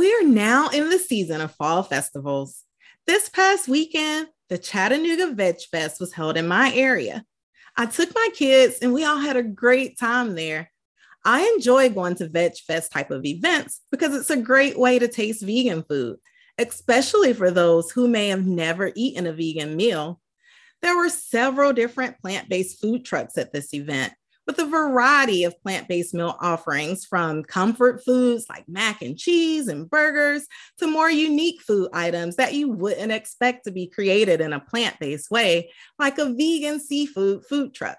We are now in the season of fall festivals. This past weekend, the Chattanooga Veg Fest was held in my area. I took my kids and we all had a great time there. I enjoy going to Veg Fest type of events because it's a great way to taste vegan food, especially for those who may have never eaten a vegan meal. There were several different plant based food trucks at this event, with a variety of plant based meal offerings from comfort foods like mac and cheese and burgers to more unique food items that you wouldn't expect to be created in a plant based way, like a vegan seafood food truck.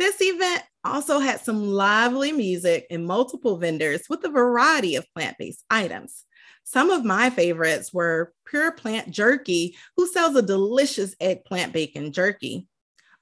This event also had some lively music and multiple vendors with a variety of plant based items. Some of my favorites were Pure Plant Jerky, who sells a delicious eggplant bacon jerky.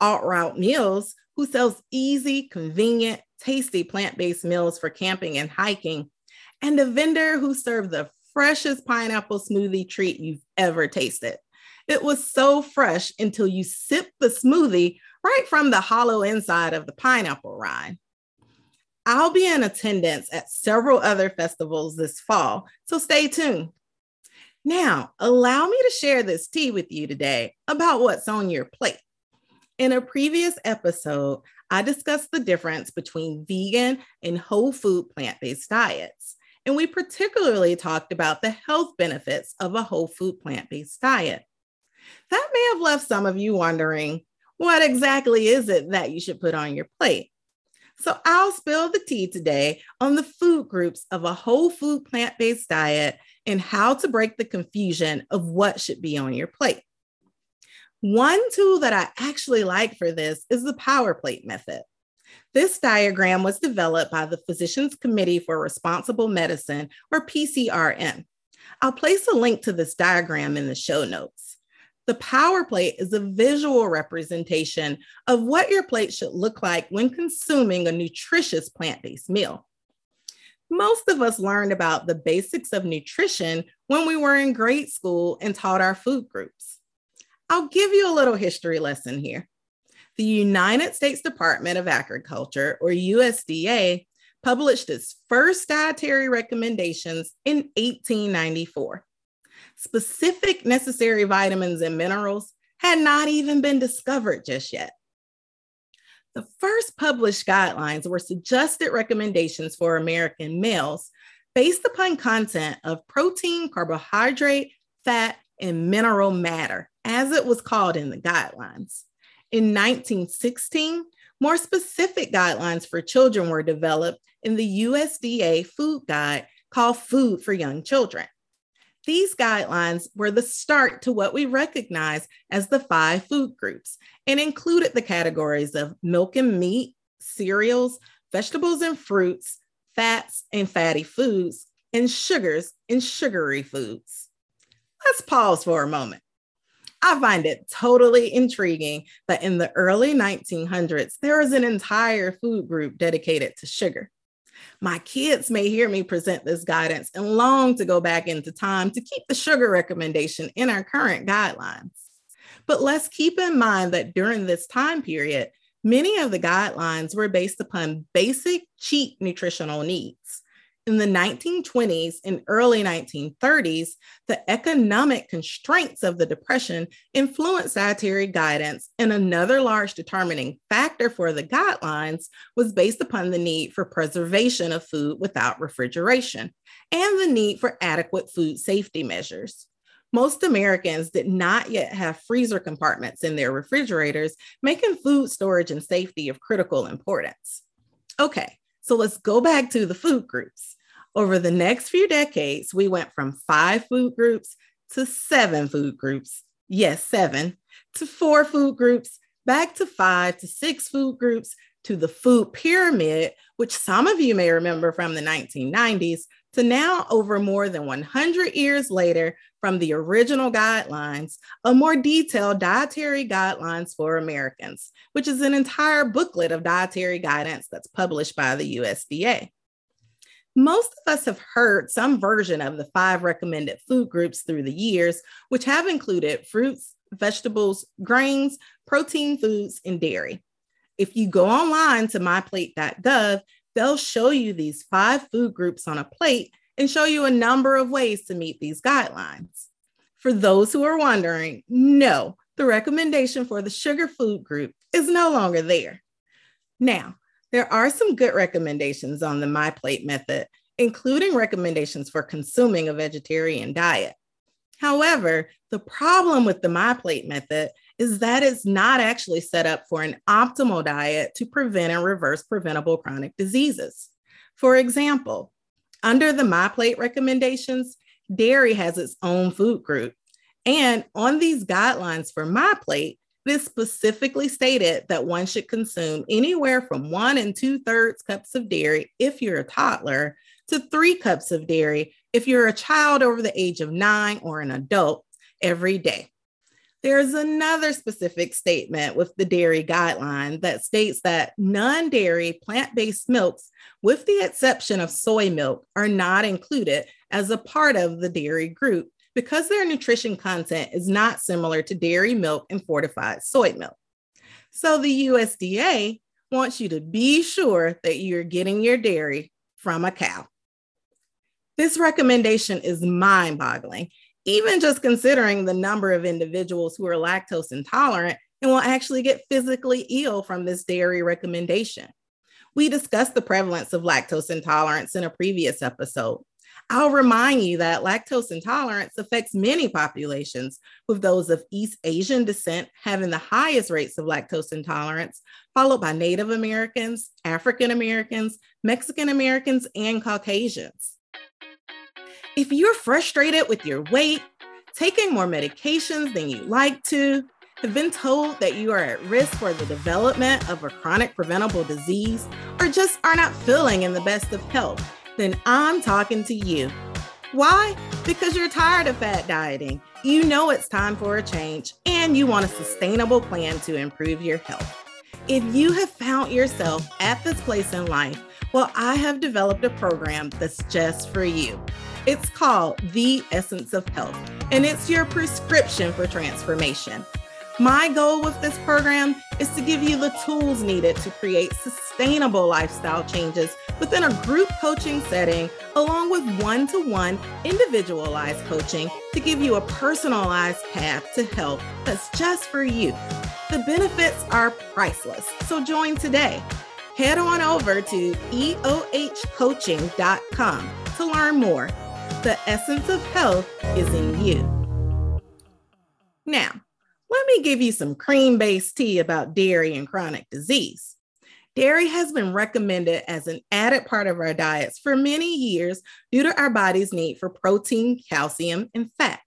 Alt Route Meals, who sells easy, convenient, tasty plant based meals for camping and hiking, and a vendor who served the freshest pineapple smoothie treat you've ever tasted. It was so fresh until you sip the smoothie right from the hollow inside of the pineapple rind. I'll be in attendance at several other festivals this fall, so stay tuned. Now, allow me to share this tea with you today about what's on your plate. In a previous episode, I discussed the difference between vegan and whole food plant based diets. And we particularly talked about the health benefits of a whole food plant based diet. That may have left some of you wondering what exactly is it that you should put on your plate? So I'll spill the tea today on the food groups of a whole food plant based diet and how to break the confusion of what should be on your plate. One tool that I actually like for this is the power plate method. This diagram was developed by the Physicians Committee for Responsible Medicine, or PCRM. I'll place a link to this diagram in the show notes. The power plate is a visual representation of what your plate should look like when consuming a nutritious plant based meal. Most of us learned about the basics of nutrition when we were in grade school and taught our food groups. I'll give you a little history lesson here. The United States Department of Agriculture, or USDA, published its first dietary recommendations in 1894. Specific necessary vitamins and minerals had not even been discovered just yet. The first published guidelines were suggested recommendations for American males based upon content of protein, carbohydrate, fat, and mineral matter as it was called in the guidelines. In 1916, more specific guidelines for children were developed in the USDA food guide called Food for Young Children. These guidelines were the start to what we recognize as the five food groups and included the categories of milk and meat, cereals, vegetables and fruits, fats and fatty foods, and sugars and sugary foods. Let's pause for a moment. I find it totally intriguing that in the early 1900s, there was an entire food group dedicated to sugar. My kids may hear me present this guidance and long to go back into time to keep the sugar recommendation in our current guidelines. But let's keep in mind that during this time period, many of the guidelines were based upon basic, cheap nutritional needs in the 1920s and early 1930s, the economic constraints of the Depression influenced dietary guidance, and another large determining factor for the guidelines was based upon the need for preservation of food without refrigeration and the need for adequate food safety measures. Most Americans did not yet have freezer compartments in their refrigerators, making food storage and safety of critical importance. Okay, so let's go back to the food groups. Over the next few decades, we went from five food groups to seven food groups. Yes, seven to four food groups, back to five to six food groups, to the food pyramid, which some of you may remember from the 1990s, to now, over more than 100 years later, from the original guidelines, a more detailed dietary guidelines for Americans, which is an entire booklet of dietary guidance that's published by the USDA. Most of us have heard some version of the five recommended food groups through the years, which have included fruits, vegetables, grains, protein foods, and dairy. If you go online to myplate.gov, they'll show you these five food groups on a plate and show you a number of ways to meet these guidelines. For those who are wondering, no, the recommendation for the sugar food group is no longer there. Now, there are some good recommendations on the MyPlate method, including recommendations for consuming a vegetarian diet. However, the problem with the MyPlate method is that it's not actually set up for an optimal diet to prevent and reverse preventable chronic diseases. For example, under the MyPlate recommendations, dairy has its own food group. And on these guidelines for My Plate, this specifically stated that one should consume anywhere from one and two thirds cups of dairy if you're a toddler to three cups of dairy if you're a child over the age of nine or an adult every day. There's another specific statement with the dairy guideline that states that non dairy plant based milks, with the exception of soy milk, are not included as a part of the dairy group because their nutrition content is not similar to dairy milk and fortified soy milk. So the USDA wants you to be sure that you're getting your dairy from a cow. This recommendation is mind boggling, even just considering the number of individuals who are lactose intolerant and will actually get physically ill from this dairy recommendation. We discussed the prevalence of lactose intolerance in a previous episode. I'll remind you that lactose intolerance affects many populations, with those of East Asian descent having the highest rates of lactose intolerance, followed by Native Americans, African Americans, Mexican Americans, and Caucasians. If you're frustrated with your weight, taking more medications than you like to, have been told that you are at risk for the development of a chronic preventable disease, or just are not feeling in the best of health, then I'm talking to you. Why? Because you're tired of fat dieting. You know it's time for a change and you want a sustainable plan to improve your health. If you have found yourself at this place in life, well, I have developed a program that's just for you. It's called The Essence of Health, and it's your prescription for transformation. My goal with this program is to give you the tools needed to create sustainable lifestyle changes within a group coaching setting, along with one to one individualized coaching to give you a personalized path to health that's just for you. The benefits are priceless, so join today. Head on over to eohcoaching.com to learn more. The essence of health is in you. Now, let me give you some cream based tea about dairy and chronic disease. Dairy has been recommended as an added part of our diets for many years due to our body's need for protein, calcium, and fat.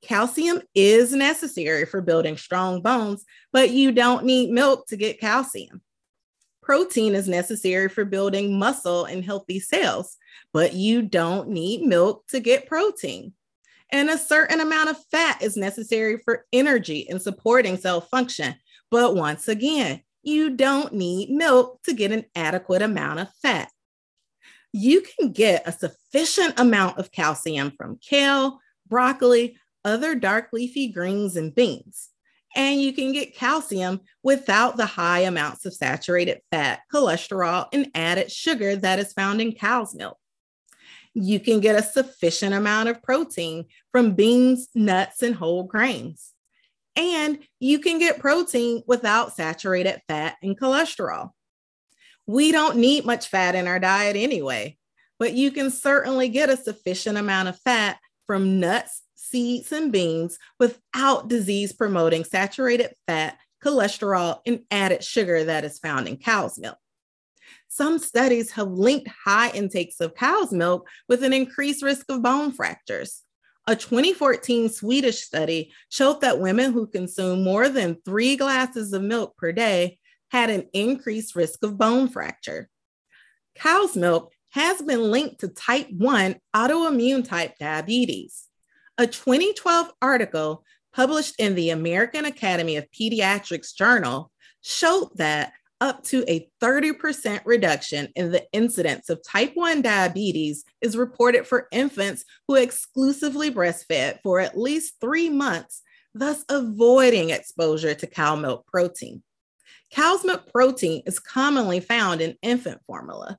Calcium is necessary for building strong bones, but you don't need milk to get calcium. Protein is necessary for building muscle and healthy cells, but you don't need milk to get protein and a certain amount of fat is necessary for energy and supporting cell function. But once again, you don't need milk to get an adequate amount of fat. You can get a sufficient amount of calcium from kale, broccoli, other dark leafy greens, and beans. And you can get calcium without the high amounts of saturated fat, cholesterol, and added sugar that is found in cow's milk you can get a sufficient amount of protein from beans, nuts, and whole grains. And you can get protein without saturated fat and cholesterol. We don't need much fat in our diet anyway, but you can certainly get a sufficient amount of fat from nuts, seeds, and beans without disease promoting saturated fat, cholesterol, and added sugar that is found in cow's milk. Some studies have linked high intakes of cow's milk with an increased risk of bone fractures. A 2014 Swedish study showed that women who consume more than three glasses of milk per day had an increased risk of bone fracture. Cow's milk has been linked to type 1 autoimmune type diabetes. A 2012 article published in the American Academy of Pediatrics Journal showed that up to a 30% reduction in the incidence of type 1 diabetes is reported for infants who exclusively breastfed for at least three months, thus avoiding exposure to cow milk protein. Cow's milk protein is commonly found in infant formula.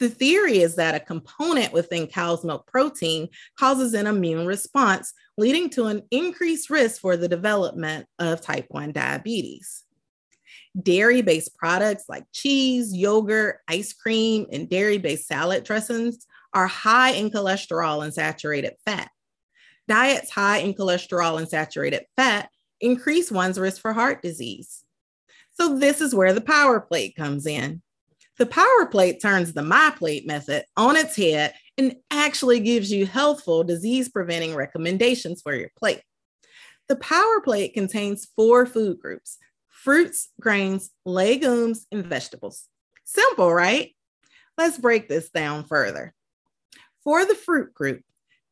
The theory is that a component within cow's milk protein causes an immune response, leading to an increased risk for the development of type 1 diabetes. Dairy based products like cheese, yogurt, ice cream, and dairy based salad dressings are high in cholesterol and saturated fat. Diets high in cholesterol and saturated fat increase one's risk for heart disease. So, this is where the power plate comes in. The power plate turns the my plate method on its head and actually gives you healthful, disease preventing recommendations for your plate. The power plate contains four food groups fruits, grains, legumes, and vegetables. Simple, right? Let's break this down further. For the fruit group,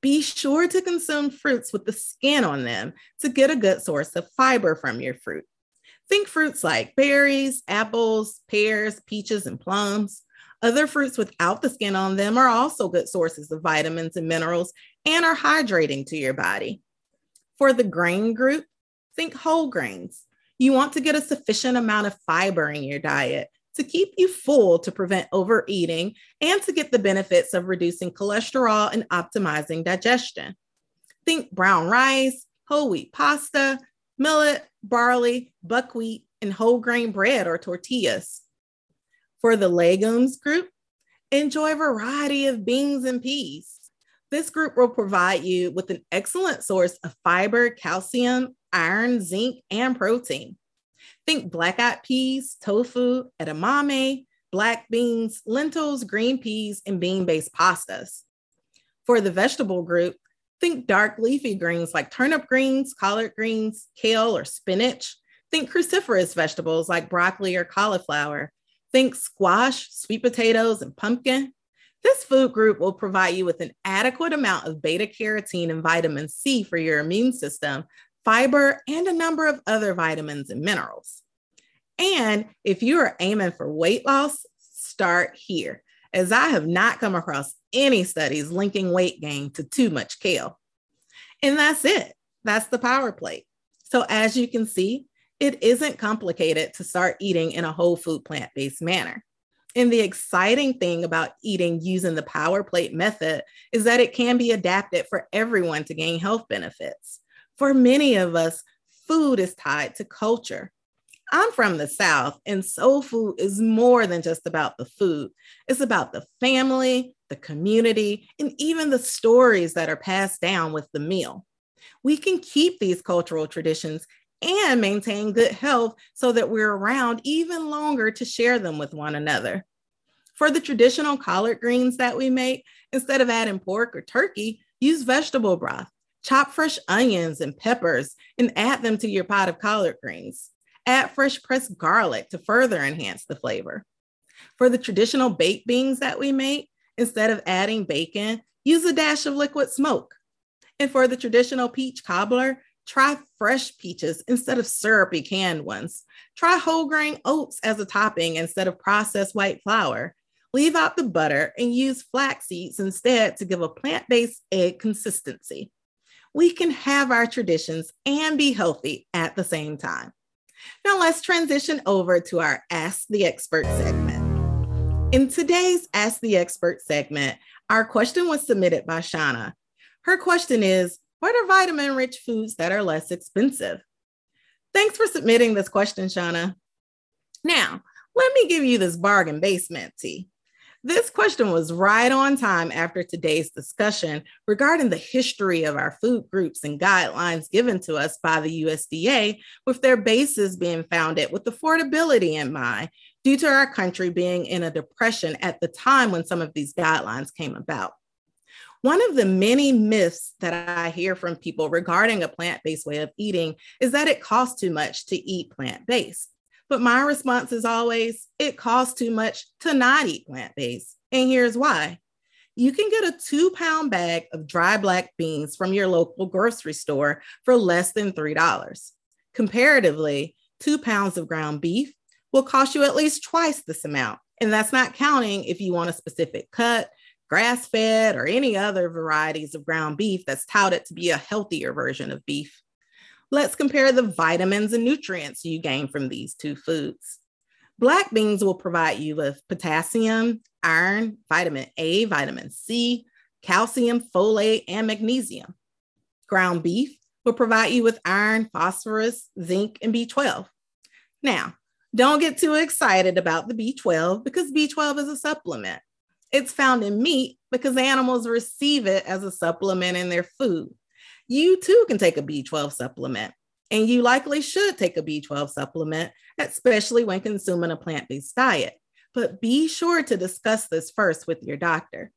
be sure to consume fruits with the skin on them to get a good source of fiber from your fruit. Think fruits like berries, apples, pears, peaches, and plums. Other fruits without the skin on them are also good sources of vitamins and minerals and are hydrating to your body. For the grain group, think whole grains. You want to get a sufficient amount of fiber in your diet to keep you full to prevent overeating and to get the benefits of reducing cholesterol and optimizing digestion. Think brown rice, whole wheat pasta, millet, barley, buckwheat, and whole grain bread or tortillas. For the legumes group, enjoy a variety of beans and peas. This group will provide you with an excellent source of fiber, calcium, iron, zinc, and protein. Think black eyed peas, tofu, edamame, black beans, lentils, green peas, and bean based pastas. For the vegetable group, Think dark leafy greens like turnip greens, collard greens, kale, or spinach. Think cruciferous vegetables like broccoli or cauliflower. Think squash, sweet potatoes, and pumpkin. This food group will provide you with an adequate amount of beta carotene and vitamin C for your immune system, fiber, and a number of other vitamins and minerals. And if you are aiming for weight loss, start here as I have not come across any studies linking weight gain to too much kale. And that's it. That's the power plate. So, as you can see, it isn't complicated to start eating in a whole food plant based manner. And the exciting thing about eating using the power plate method is that it can be adapted for everyone to gain health benefits. For many of us, food is tied to culture. I'm from the South, and soul food is more than just about the food. It's about the family, the community, and even the stories that are passed down with the meal. We can keep these cultural traditions and maintain good health so that we're around even longer to share them with one another. For the traditional collard greens that we make, instead of adding pork or turkey, use vegetable broth. Chop fresh onions and peppers and add them to your pot of collard greens. Add fresh pressed garlic to further enhance the flavor. For the traditional baked beans that we make, instead of adding bacon, use a dash of liquid smoke. And for the traditional peach cobbler, try fresh peaches instead of syrupy canned ones. Try whole grain oats as a topping instead of processed white flour. Leave out the butter and use flax seeds instead to give a plant based egg consistency. We can have our traditions and be healthy at the same time. Now let's transition over to our Ask the Expert segment. In today's Ask the Expert segment, our question was submitted by Shauna. Her question is What are vitamin rich foods that are less expensive? Thanks for submitting this question, Shauna. Now, let me give you this bargain basement tea. This question was right on time after today's discussion regarding the history of our food groups and guidelines given to us by the USDA, with their basis being founded with affordability in mind, due to our country being in a depression at the time when some of these guidelines came about. One of the many myths that I hear from people regarding a plant based way of eating is that it costs too much to eat plant based. But my response is always it costs too much to not eat plant based. And here's why you can get a two pound bag of dry black beans from your local grocery store for less than $3. Comparatively, two pounds of ground beef will cost you at least twice this amount. And that's not counting if you want a specific cut, grass fed, or any other varieties of ground beef that's touted to be a healthier version of beef. Let's compare the vitamins and nutrients you gain from these two foods. Black beans will provide you with potassium, iron, vitamin A, vitamin C, calcium, folate, and magnesium. Ground beef will provide you with iron, phosphorus, zinc, and B12. Now, don't get too excited about the B12 because B12 is a supplement. It's found in meat because animals receive it as a supplement in their food. You too can take a B12 supplement, and you likely should take a B12 supplement, especially when consuming a plant based diet. But be sure to discuss this first with your doctor.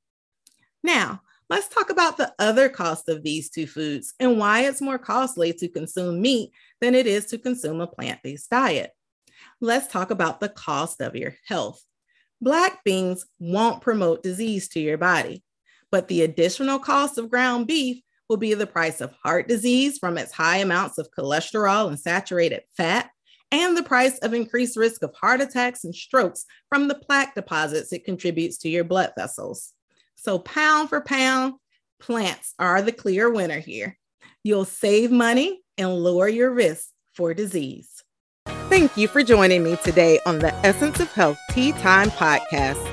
Now, let's talk about the other cost of these two foods and why it's more costly to consume meat than it is to consume a plant based diet let's talk about the cost of your health. Black beans won't promote disease to your body, but the additional cost of ground beef will be the price of heart disease from its high amounts of cholesterol and saturated fat, and the price of increased risk of heart attacks and strokes from the plaque deposits it contributes to your blood vessels. So, pound for pound, plants are the clear winner here. You'll save money and lower your risk for disease. Thank you for joining me today on the Essence of Health Tea Time podcast.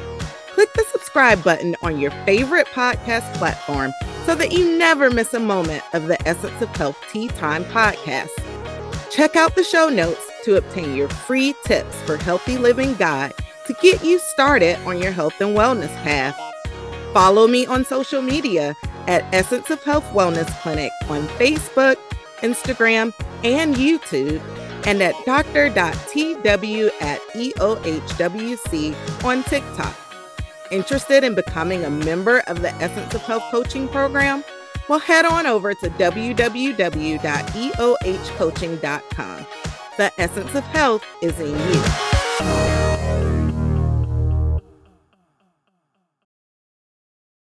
Click the subscribe button on your favorite podcast platform so that you never miss a moment of the Essence of Health Tea Time podcast. Check out the show notes to obtain your free tips for healthy living guide to get you started on your health and wellness path. Follow me on social media at Essence of Health Wellness Clinic on Facebook, Instagram, and YouTube and at dr.tw at EOHWC on TikTok. Interested in becoming a member of the Essence of Health coaching program? Well, head on over to www.eohcoaching.com. The essence of health is in you.